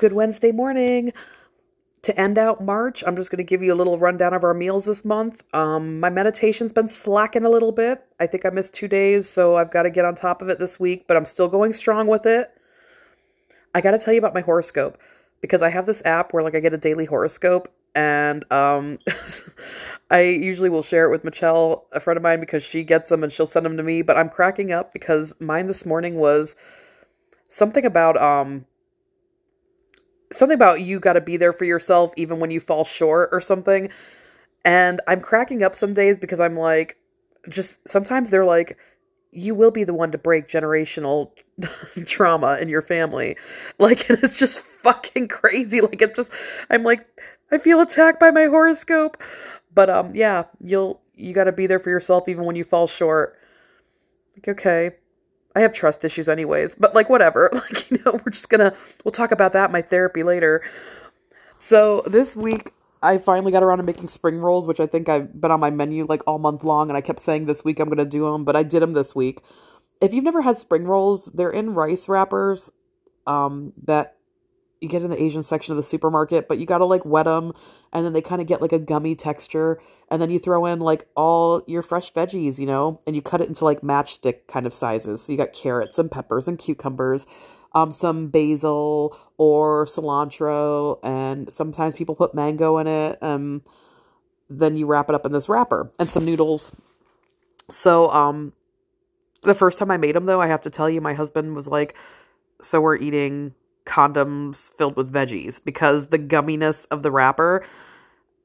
Good Wednesday morning. To end out March, I'm just going to give you a little rundown of our meals this month. Um, my meditation's been slacking a little bit. I think I missed two days, so I've got to get on top of it this week, but I'm still going strong with it. I got to tell you about my horoscope because I have this app where like I get a daily horoscope and um I usually will share it with Michelle, a friend of mine because she gets them and she'll send them to me, but I'm cracking up because mine this morning was something about um something about you got to be there for yourself even when you fall short or something. And I'm cracking up some days because I'm like, just sometimes they're like, you will be the one to break generational trauma in your family. Like, it's just fucking crazy. Like, it's just, I'm like, I feel attacked by my horoscope. But, um, yeah, you'll, you got to be there for yourself even when you fall short. Like, okay. I have trust issues anyways, but like whatever. Like, you know, we're just gonna we'll talk about that my therapy later. So this week I finally got around to making spring rolls, which I think I've been on my menu like all month long, and I kept saying this week I'm gonna do them, but I did them this week. If you've never had spring rolls, they're in rice wrappers um, that you get in the Asian section of the supermarket, but you gotta like wet them, and then they kind of get like a gummy texture, and then you throw in like all your fresh veggies, you know, and you cut it into like matchstick kind of sizes. So you got carrots and peppers and cucumbers, um, some basil or cilantro, and sometimes people put mango in it. Um, then you wrap it up in this wrapper and some noodles. So, um, the first time I made them, though, I have to tell you, my husband was like, "So we're eating." Condoms filled with veggies because the gumminess of the wrapper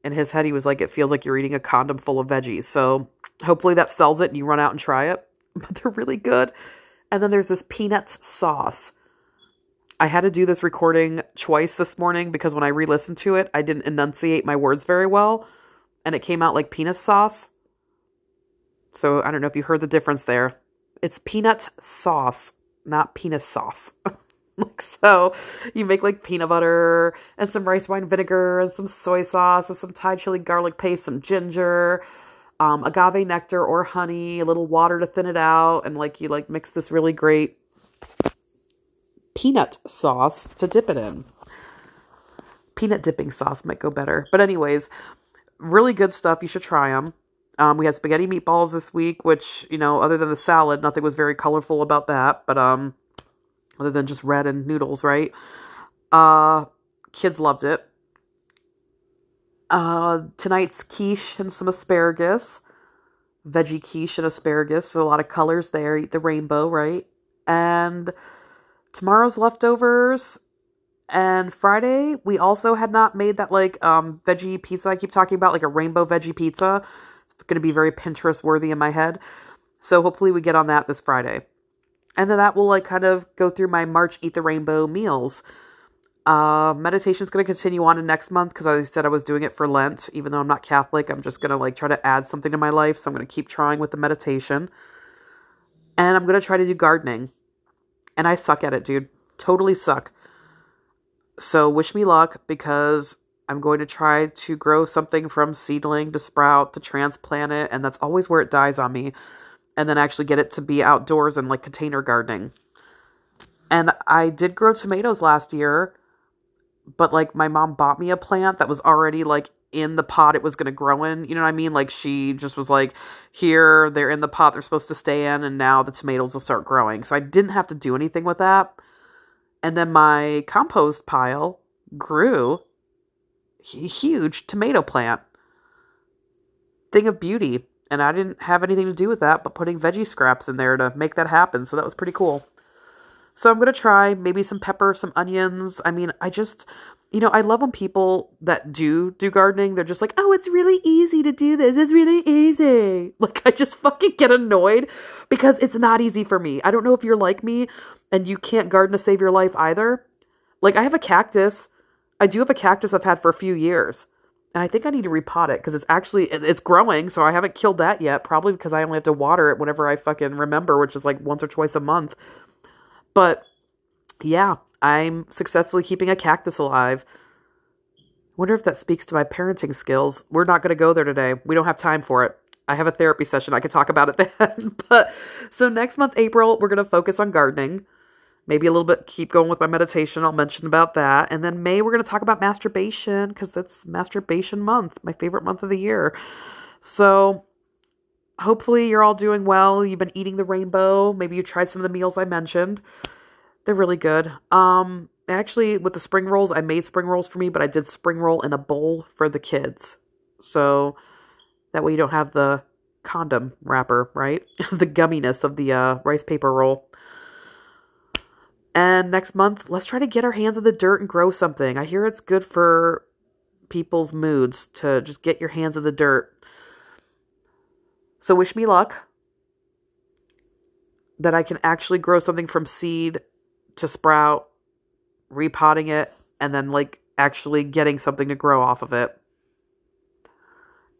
in his head he was like it feels like you're eating a condom full of veggies. So hopefully that sells it and you run out and try it. But they're really good. And then there's this peanut sauce. I had to do this recording twice this morning because when i re-listened to it i didn't enunciate my words very well and it came out like peanut sauce. So i don't know if you heard the difference there. It's peanut sauce not penis sauce like so you make like peanut butter and some rice wine vinegar and some soy sauce and some thai chili garlic paste some ginger um, agave nectar or honey a little water to thin it out and like you like mix this really great peanut sauce to dip it in. Peanut dipping sauce might go better. But anyways really good stuff. You should try them um, we had spaghetti meatballs this week which you know other than the salad nothing was very colorful about that but um other than just red and noodles, right? Uh, kids loved it. Uh, tonight's quiche and some asparagus, veggie quiche and asparagus. So a lot of colors there. Eat the rainbow, right? And tomorrow's leftovers. And Friday, we also had not made that like um veggie pizza I keep talking about, like a rainbow veggie pizza. It's going to be very Pinterest worthy in my head. So hopefully we get on that this Friday and then that will like kind of go through my March Eat the Rainbow meals. Uh, meditation is going to continue on in next month because I said I was doing it for Lent. Even though I'm not Catholic, I'm just going to like try to add something to my life. So I'm going to keep trying with the meditation. And I'm going to try to do gardening. And I suck at it, dude. Totally suck. So wish me luck because I'm going to try to grow something from seedling to sprout to transplant it. And that's always where it dies on me and then actually get it to be outdoors and like container gardening. And I did grow tomatoes last year, but like my mom bought me a plant that was already like in the pot it was going to grow in. You know what I mean? Like she just was like, here, they're in the pot they're supposed to stay in, and now the tomatoes will start growing. So I didn't have to do anything with that. And then my compost pile grew a huge tomato plant. Thing of beauty and I didn't have anything to do with that but putting veggie scraps in there to make that happen. So that was pretty cool. So I'm going to try maybe some pepper, some onions. I mean, I just, you know, I love when people that do do gardening, they're just like, oh, it's really easy to do this. It's really easy. Like, I just fucking get annoyed because it's not easy for me. I don't know if you're like me and you can't garden to save your life either. Like, I have a cactus. I do have a cactus I've had for a few years and I think I need to repot it because it's actually it's growing, so I haven't killed that yet. Probably because I only have to water it whenever I fucking remember, which is like once or twice a month. But yeah, I'm successfully keeping a cactus alive. Wonder if that speaks to my parenting skills. We're not going to go there today. We don't have time for it. I have a therapy session. I could talk about it then. but so next month, April, we're going to focus on gardening. Maybe a little bit keep going with my meditation. I'll mention about that. And then May, we're going to talk about masturbation because that's masturbation month, my favorite month of the year. So hopefully you're all doing well. You've been eating the rainbow. Maybe you tried some of the meals I mentioned. They're really good. Um, actually, with the spring rolls, I made spring rolls for me, but I did spring roll in a bowl for the kids. So that way you don't have the condom wrapper, right? the gumminess of the uh, rice paper roll. And next month, let's try to get our hands in the dirt and grow something. I hear it's good for people's moods to just get your hands in the dirt. So wish me luck that I can actually grow something from seed to sprout, repotting it, and then like actually getting something to grow off of it.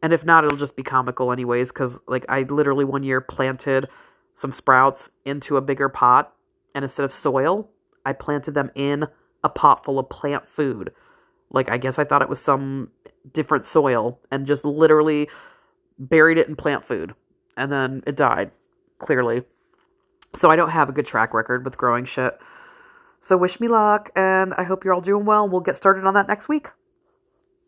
And if not, it'll just be comical anyways, because like I literally one year planted some sprouts into a bigger pot, and instead of soil, I planted them in a pot full of plant food. Like I guess I thought it was some different soil and just literally buried it in plant food. And then it died, clearly. So I don't have a good track record with growing shit. So wish me luck, and I hope you're all doing well. We'll get started on that next week.